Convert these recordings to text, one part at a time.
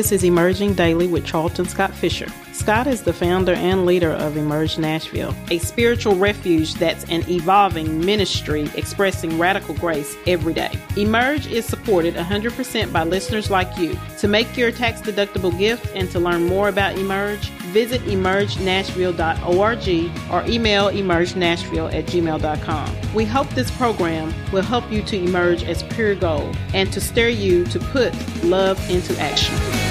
This is Emerging Daily with Charlton Scott Fisher. Scott is the founder and leader of Emerge Nashville, a spiritual refuge that's an evolving ministry expressing radical grace every day. Emerge is supported 100% by listeners like you. To make your tax deductible gift and to learn more about Emerge, visit emergenashville.org or email emergenashville at gmail.com. We hope this program will help you to emerge as pure gold and to stir you to put love into action.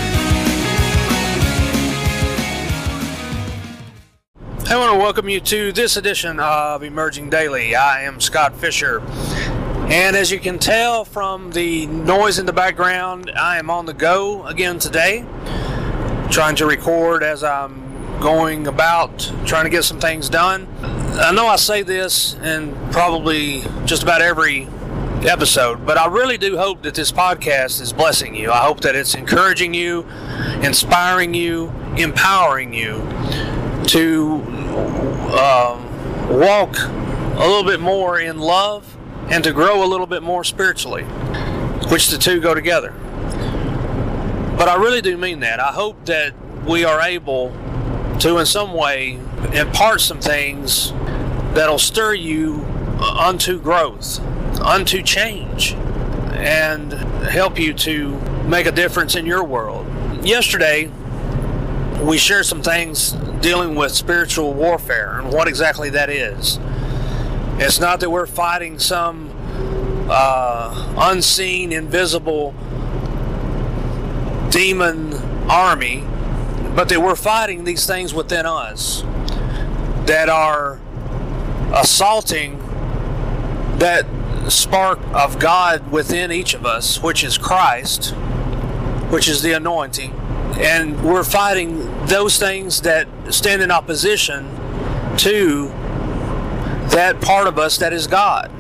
I want to welcome you to this edition of Emerging Daily. I am Scott Fisher. And as you can tell from the noise in the background, I am on the go again today, trying to record as I'm going about trying to get some things done. I know I say this in probably just about every episode, but I really do hope that this podcast is blessing you. I hope that it's encouraging you, inspiring you, empowering you to um, walk a little bit more in love and to grow a little bit more spiritually, which the two go together. But I really do mean that. I hope that we are able to, in some way, impart some things that'll stir you unto growth, unto change, and help you to make a difference in your world. Yesterday, we shared some things dealing with spiritual warfare and what exactly that is. It's not that we're fighting some uh, unseen, invisible demon army, but that we're fighting these things within us that are assaulting that spark of God within each of us, which is Christ, which is the anointing. And we're fighting those things that stand in opposition to that part of us that is God.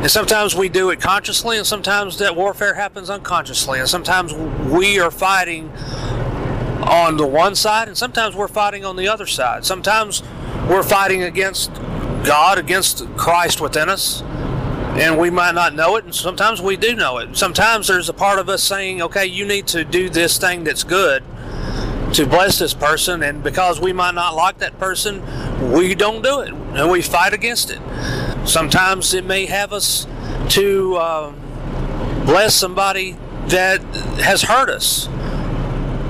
And sometimes we do it consciously, and sometimes that warfare happens unconsciously. And sometimes we are fighting on the one side, and sometimes we're fighting on the other side. Sometimes we're fighting against God, against Christ within us, and we might not know it, and sometimes we do know it. Sometimes there's a part of us saying, okay, you need to do this thing that's good to bless this person, and because we might not like that person, we don't do it, and we fight against it. Sometimes it may have us to uh, bless somebody that has hurt us,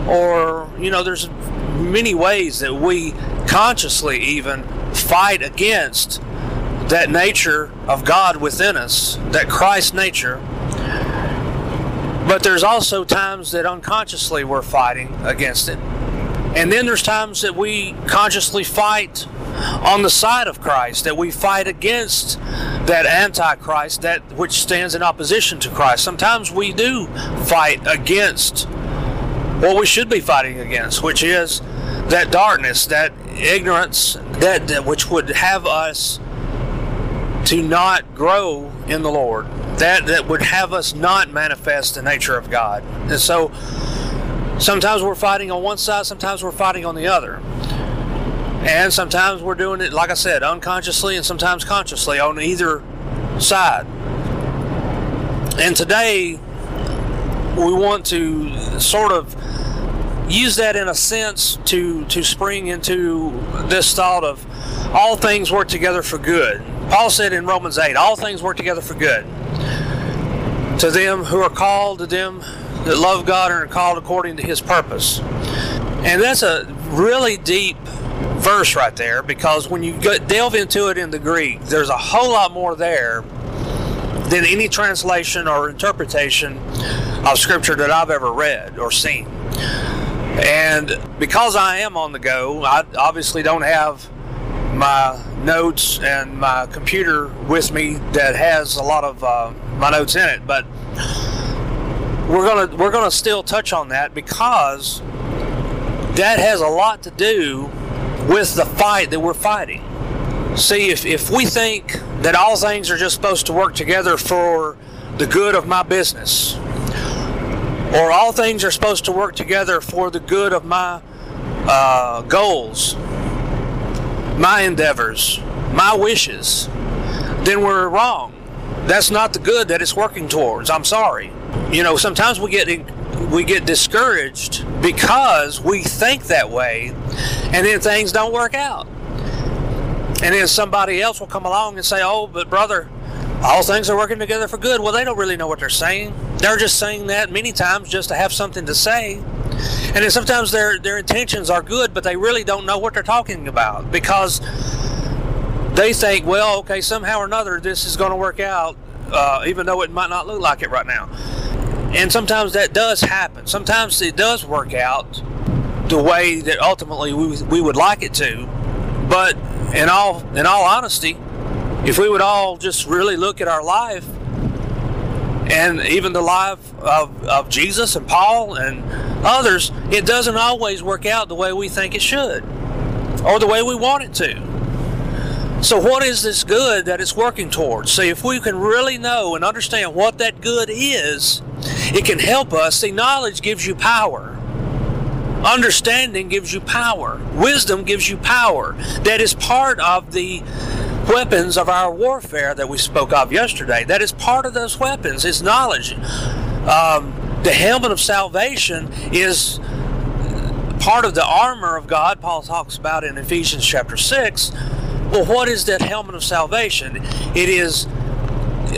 or, you know, there's many ways that we consciously even fight against that nature of God within us, that Christ nature. But there's also times that unconsciously we're fighting against it. And then there's times that we consciously fight on the side of Christ, that we fight against that antichrist, that which stands in opposition to Christ. Sometimes we do fight against what we should be fighting against, which is that darkness, that ignorance, that, that which would have us to not grow in the Lord, that that would have us not manifest the nature of God. And so sometimes we're fighting on one side, sometimes we're fighting on the other. And sometimes we're doing it, like I said, unconsciously and sometimes consciously on either side. And today, we want to sort of use that in a sense to, to spring into this thought of all things work together for good. Paul said in Romans 8, all things work together for good. To them who are called, to them that love God and are called according to his purpose. And that's a really deep verse right there because when you go, delve into it in the Greek, there's a whole lot more there than any translation or interpretation of Scripture that I've ever read or seen. And because I am on the go, I obviously don't have my notes and my computer with me that has a lot of uh, my notes in it, but we're gonna we're gonna still touch on that because that has a lot to do with the fight that we're fighting. See, if, if we think that all things are just supposed to work together for the good of my business, or all things are supposed to work together for the good of my uh, goals, my endeavors, my wishes, then we're wrong. That's not the good that it's working towards. I'm sorry. You know, sometimes we get we get discouraged because we think that way and then things don't work out. And then somebody else will come along and say, "Oh, but brother, all things are working together for good." Well, they don't really know what they're saying. They're just saying that many times just to have something to say. And then sometimes their their intentions are good, but they really don't know what they're talking about because they think, well, okay, somehow or another this is going to work out, uh, even though it might not look like it right now. And sometimes that does happen. Sometimes it does work out the way that ultimately we, we would like it to. But in all in all honesty, if we would all just really look at our life and even the life of, of Jesus and Paul and others, it doesn't always work out the way we think it should or the way we want it to. So, what is this good that it's working towards? See, if we can really know and understand what that good is, it can help us. See, knowledge gives you power. Understanding gives you power. Wisdom gives you power. That is part of the weapons of our warfare that we spoke of yesterday. That is part of those weapons, is knowledge. Um, the helmet of salvation is part of the armor of God, Paul talks about in Ephesians chapter 6 well, what is that helmet of salvation? It is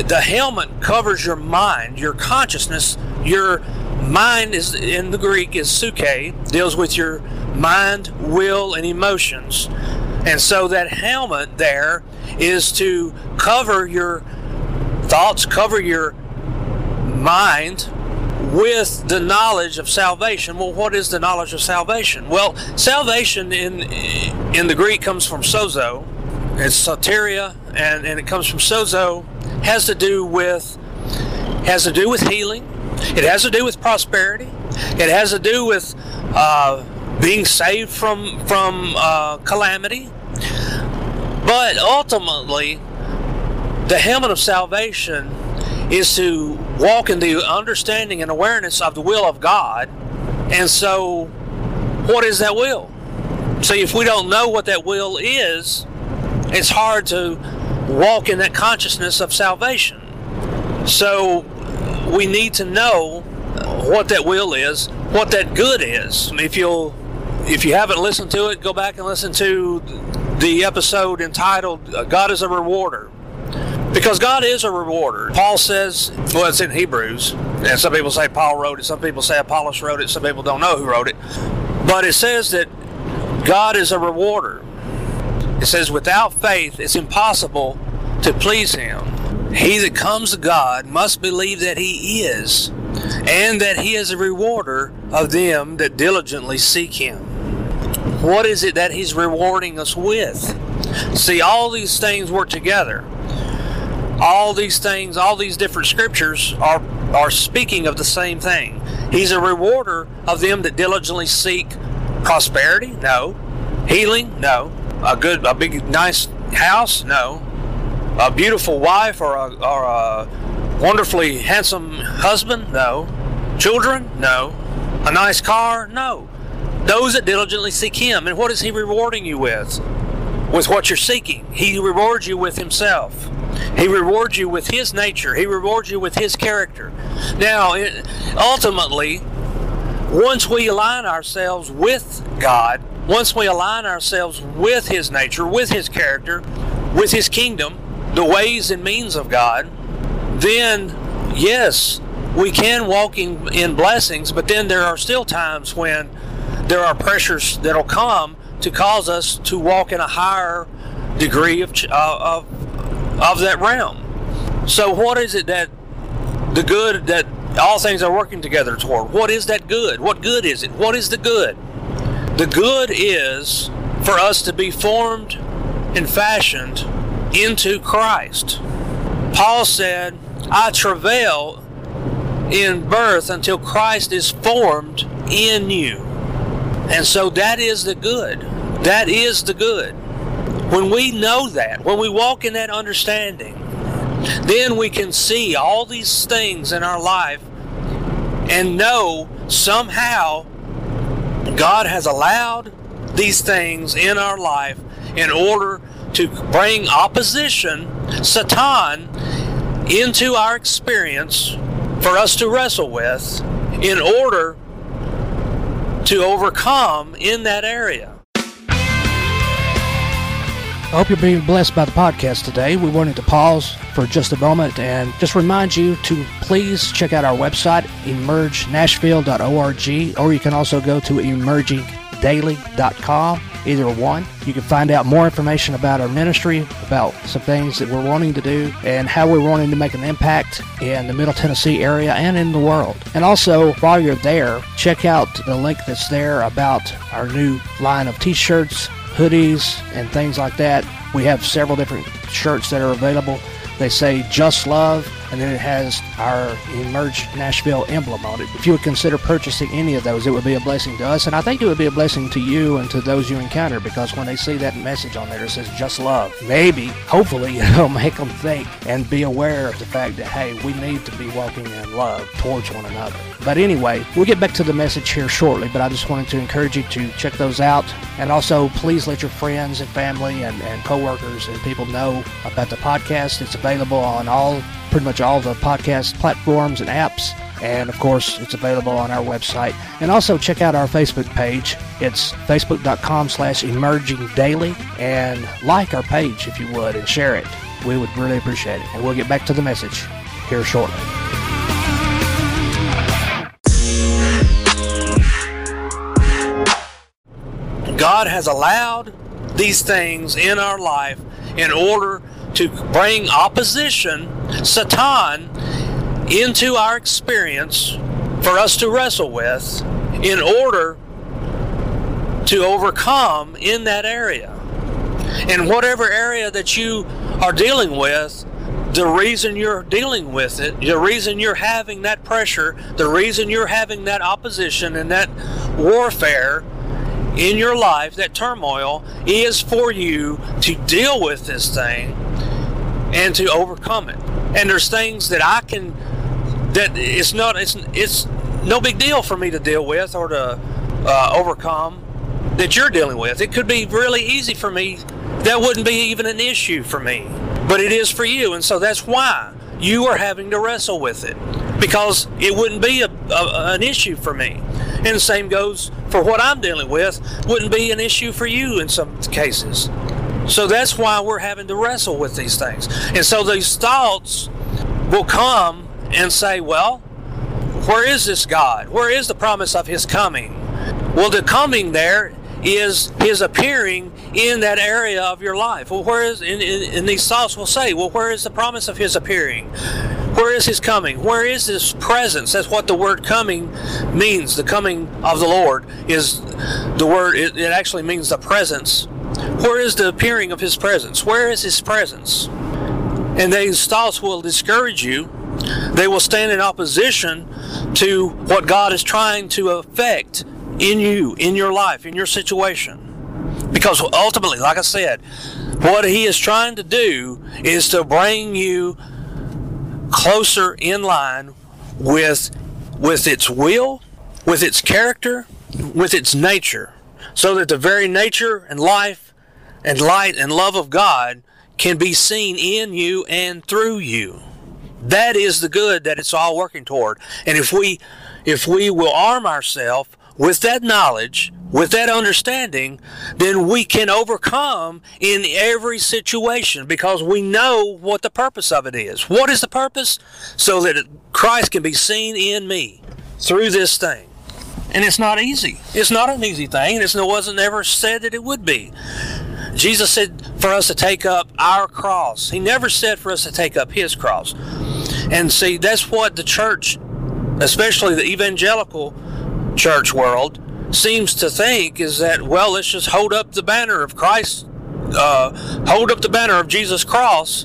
the helmet covers your mind, your consciousness. Your mind is in the Greek is psuche, deals with your mind, will, and emotions. And so that helmet there is to cover your thoughts, cover your mind with the knowledge of salvation. Well, what is the knowledge of salvation? Well, salvation in in the Greek comes from sozo, it's soteria, and, and it comes from sozo, has to do with has to do with healing. It has to do with prosperity. It has to do with uh, being saved from from uh, calamity. But ultimately, the helmet of salvation is to walk in the understanding and awareness of the will of God. And so, what is that will? See, if we don't know what that will is, it's hard to walk in that consciousness of salvation. So we need to know what that will is, what that good is. If you'll if you haven't listened to it, go back and listen to the episode entitled uh, God is a rewarder. Because God is a rewarder. Paul says, well, it's in Hebrews, and some people say Paul wrote it, some people say Apollos wrote it, some people don't know who wrote it. But it says that God is a rewarder. It says, without faith, it's impossible to please Him. He that comes to God must believe that He is, and that He is a rewarder of them that diligently seek Him. What is it that He's rewarding us with? See, all these things work together. All these things, all these different scriptures are, are speaking of the same thing. He's a rewarder of them that diligently seek prosperity? No. Healing? No a good, a big, nice house? No. A beautiful wife or a, or a wonderfully handsome husband? No. Children? No. A nice car? No. Those that diligently seek Him. And what is He rewarding you with? With what you're seeking. He rewards you with Himself. He rewards you with His nature. He rewards you with His character. Now, ultimately, once we align ourselves with God, once we align ourselves with His nature, with His character, with His kingdom, the ways and means of God, then yes, we can walk in, in blessings, but then there are still times when there are pressures that'll come to cause us to walk in a higher degree of, uh, of, of that realm. So, what is it that the good that all things are working together toward? What is that good? What good is it? What is the good? The good is for us to be formed and fashioned into Christ. Paul said, I travail in birth until Christ is formed in you. And so that is the good. That is the good. When we know that, when we walk in that understanding, then we can see all these things in our life and know somehow God has allowed these things in our life in order to bring opposition, Satan, into our experience for us to wrestle with in order to overcome in that area. I hope you're being blessed by the podcast today. We wanted to pause for just a moment and just remind you to please check out our website, emergenashville.org, or you can also go to emergingdaily.com. Either one. You can find out more information about our ministry, about some things that we're wanting to do, and how we're wanting to make an impact in the Middle Tennessee area and in the world. And also, while you're there, check out the link that's there about our new line of t shirts hoodies and things like that. We have several different shirts that are available. They say just love, and then it has our Emerge Nashville emblem on it. If you would consider purchasing any of those, it would be a blessing to us, and I think it would be a blessing to you and to those you encounter because when they see that message on there, it says just love. Maybe, hopefully, it'll make them think and be aware of the fact that, hey, we need to be walking in love towards one another. But anyway, we'll get back to the message here shortly, but I just wanted to encourage you to check those out. And also, please let your friends and family and, and coworkers and people know about the podcast. It's available on all pretty much all the podcast platforms and apps. And of course, it's available on our website. And also check out our Facebook page. It's facebook.com slash emerging daily. And like our page if you would and share it. We would really appreciate it. And we'll get back to the message here shortly. God has allowed these things in our life in order to bring opposition, Satan, into our experience for us to wrestle with in order to overcome in that area. In whatever area that you are dealing with, the reason you're dealing with it, the reason you're having that pressure, the reason you're having that opposition and that warfare in your life, that turmoil, is for you to deal with this thing and to overcome it. And there's things that I can that it's not it's it's no big deal for me to deal with or to uh, overcome that you're dealing with. It could be really easy for me. That wouldn't be even an issue for me, but it is for you, and so that's why you are having to wrestle with it because it wouldn't be a, a, an issue for me. And the same goes for what I'm dealing with, wouldn't be an issue for you in some cases. So that's why we're having to wrestle with these things. And so these thoughts will come and say, well, where is this God? Where is the promise of His coming? Well, the coming there is His appearing in that area of your life. Well, where is, and, these thoughts will say, well, where is the promise of His appearing? Where is his coming? Where is his presence? That's what the word coming means. The coming of the Lord is the word, it, it actually means the presence. Where is the appearing of his presence? Where is his presence? And these thoughts will discourage you. They will stand in opposition to what God is trying to effect in you, in your life, in your situation. Because ultimately, like I said, what he is trying to do is to bring you closer in line with with its will, with its character, with its nature, so that the very nature and life and light and love of God can be seen in you and through you. That is the good that it's all working toward. And if we if we will arm ourselves with that knowledge, with that understanding, then we can overcome in every situation because we know what the purpose of it is. What is the purpose? So that Christ can be seen in me through this thing. And it's not easy. It's not an easy thing. And it wasn't ever said that it would be. Jesus said for us to take up our cross. He never said for us to take up his cross. And see, that's what the church, especially the evangelical church world seems to think is that well let's just hold up the banner of christ uh, hold up the banner of jesus cross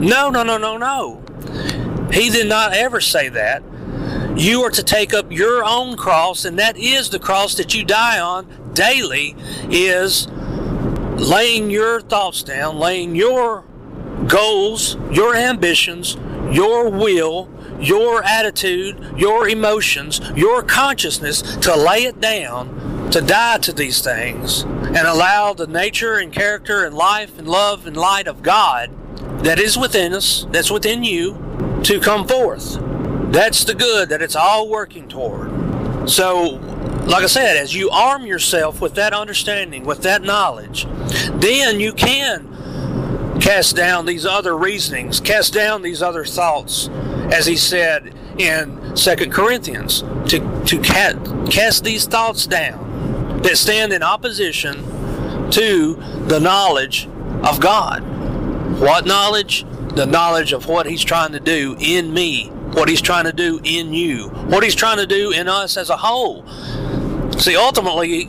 no no no no no he did not ever say that you are to take up your own cross and that is the cross that you die on daily is laying your thoughts down laying your goals your ambitions your will your attitude, your emotions, your consciousness to lay it down, to die to these things, and allow the nature and character and life and love and light of God that is within us, that's within you, to come forth. That's the good that it's all working toward. So, like I said, as you arm yourself with that understanding, with that knowledge, then you can cast down these other reasonings, cast down these other thoughts, as he said in Second Corinthians, to, to cast these thoughts down that stand in opposition to the knowledge of God. What knowledge? The knowledge of what He's trying to do in me, what He's trying to do in you, what He's trying to do in us as a whole. See, ultimately,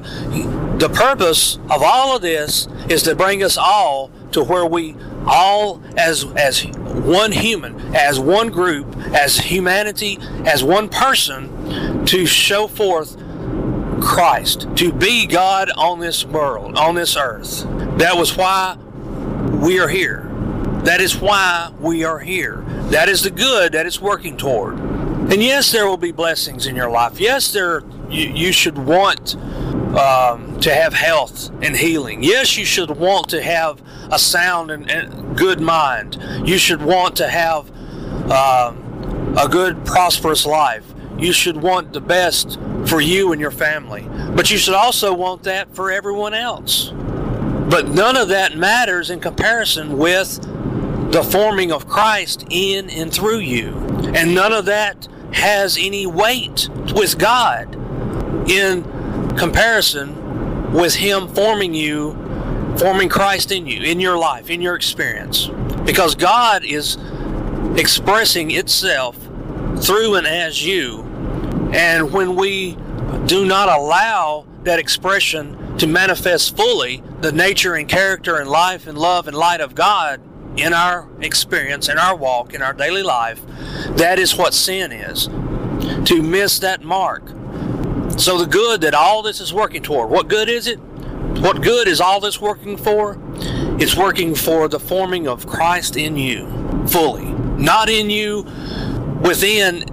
the purpose of all of this is to bring us all to where we all, as as one human, as one group, as humanity, as one person, to show forth Christ, to be God on this world, on this earth. That was why we are here. That is why we are here. That is the good that it's working toward. And yes, there will be blessings in your life. Yes, there you, you should want um, to have health and healing. Yes, you should want to have a sound and, and good mind. You should want to have um, a good, prosperous life. You should want the best for you and your family. But you should also want that for everyone else. But none of that matters in comparison with the forming of Christ in and through you. And none of that has any weight with God in comparison with Him forming you, forming Christ in you, in your life, in your experience. Because God is expressing itself through and as you. And when we do not allow that expression to manifest fully the nature and character and life and love and light of God in our experience, in our walk, in our daily life, that is what sin is. To miss that mark. So, the good that all this is working toward, what good is it? What good is all this working for? It's working for the forming of Christ in you fully. Not in you within,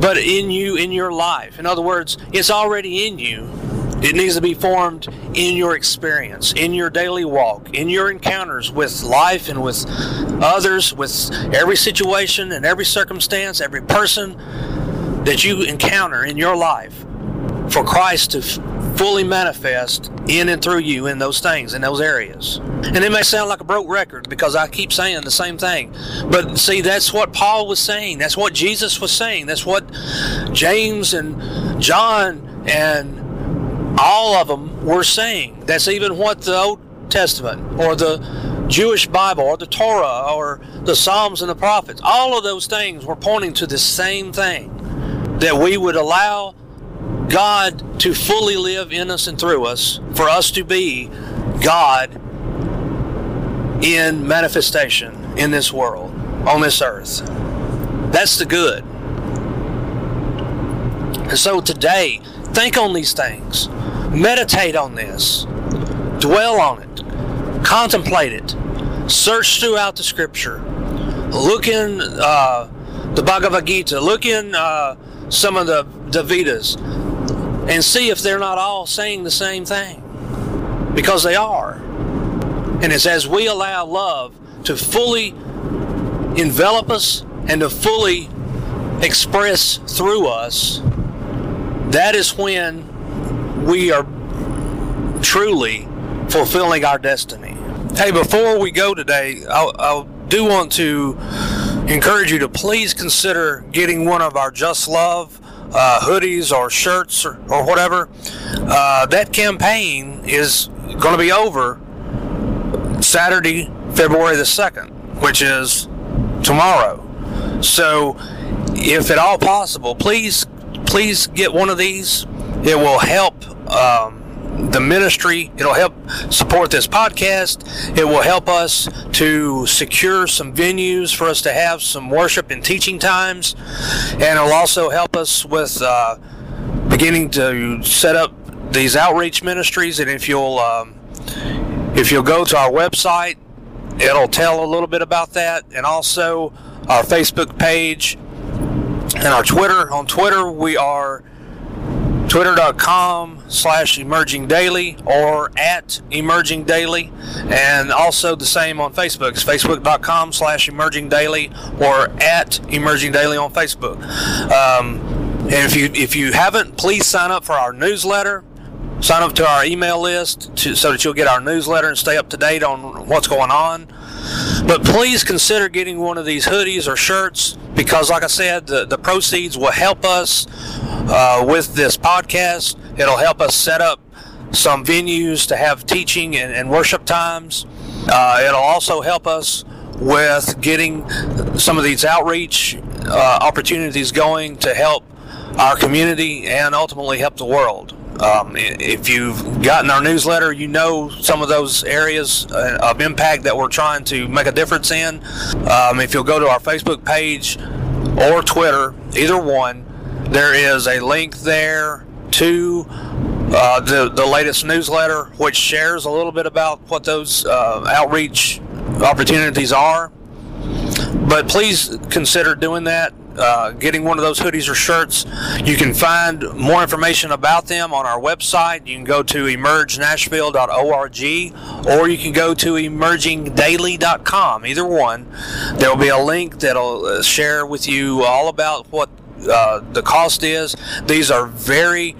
but in you in your life. In other words, it's already in you it needs to be formed in your experience, in your daily walk, in your encounters with life and with others, with every situation and every circumstance, every person that you encounter in your life for Christ to fully manifest in and through you in those things, in those areas. And it may sound like a broke record because I keep saying the same thing. But see, that's what Paul was saying. That's what Jesus was saying. That's what James and John and all of them were saying. That's even what the Old Testament or the Jewish Bible or the Torah or the Psalms and the prophets, all of those things were pointing to the same thing that we would allow God to fully live in us and through us, for us to be God in manifestation in this world, on this earth. That's the good. And so today, think on these things. Meditate on this. Dwell on it. Contemplate it. Search throughout the scripture. Look in uh, the Bhagavad Gita. Look in uh, some of the, the Vedas and see if they're not all saying the same thing. Because they are. And it's as we allow love to fully envelop us and to fully express through us, that is when we are truly fulfilling our destiny. Hey, before we go today, I, do want to encourage you to please consider getting one of our Just Love uh, hoodies or shirts or, or whatever. Uh, that campaign is going to be over Saturday, February the 2nd, which is tomorrow. So, if at all possible, please, please get one of these. It will help um, the ministry. It'll help support this podcast. It will help us to secure some venues for us to have some worship and teaching times. And it'll also help us with uh, beginning to set up these outreach ministries. And if you'll, um, if you'll go to our website, it'll tell a little bit about that. And also our Facebook page and our Twitter. On Twitter, we are twitter.com slash emerging daily or at emerging daily. And also the same on facebook. It's facebook.com slash emerging daily or at emerging daily on facebook. Um, and if you if you haven't please sign up for our newsletter. Sign up to our email list to, so that you'll get our newsletter and stay up to date on what's going on but please consider getting one of these hoodies or shirts because, like I said, the, the proceeds will help us uh, with this podcast. It'll help us set up some venues to have teaching and, and worship times. Uh, it'll also help us with getting some of these outreach uh, opportunities going to help our community and ultimately help the world. Um, if you've gotten our newsletter, you know some of those areas uh, of impact that we're trying to make a difference in. Um, if you'll go to our Facebook page or Twitter, either one, there is a link there to uh, the, the latest newsletter, which shares a little bit about what those uh, outreach opportunities are. But please consider doing that uh, getting one of those hoodies or shirts. You can find more information about them on our website. You can go to emergenashville.org or you can go to emergingdaily.com. Either one. There will be a link that'll uh, share with you all about what uh, the cost is. These are very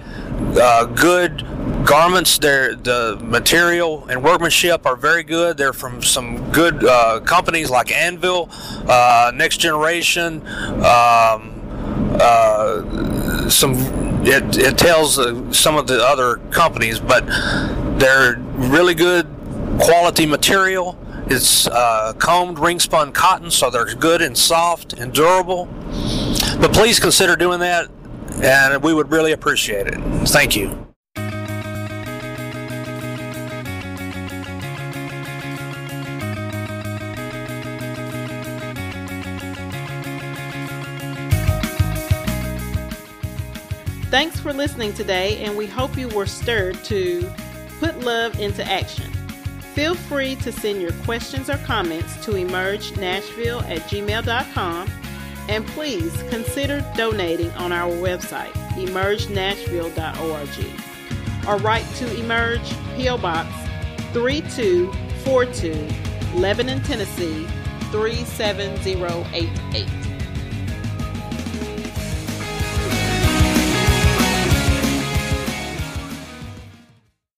uh, good garments. They're, the material and workmanship are very good. They're from some good uh, companies like Anvil, uh, Next Generation. Um, uh, some it, it tells uh, some of the other companies, but they're really good quality material. It's uh, combed ring spun cotton, so they're good and soft and durable. But please consider doing that, and we would really appreciate it. Thank you. Thanks for listening today, and we hope you were stirred to put love into action. Feel free to send your questions or comments to emergenashville at gmail.com and please consider donating on our website, emergenashville.org, or write to Emerge P.O. Box 3242, Lebanon, Tennessee 37088.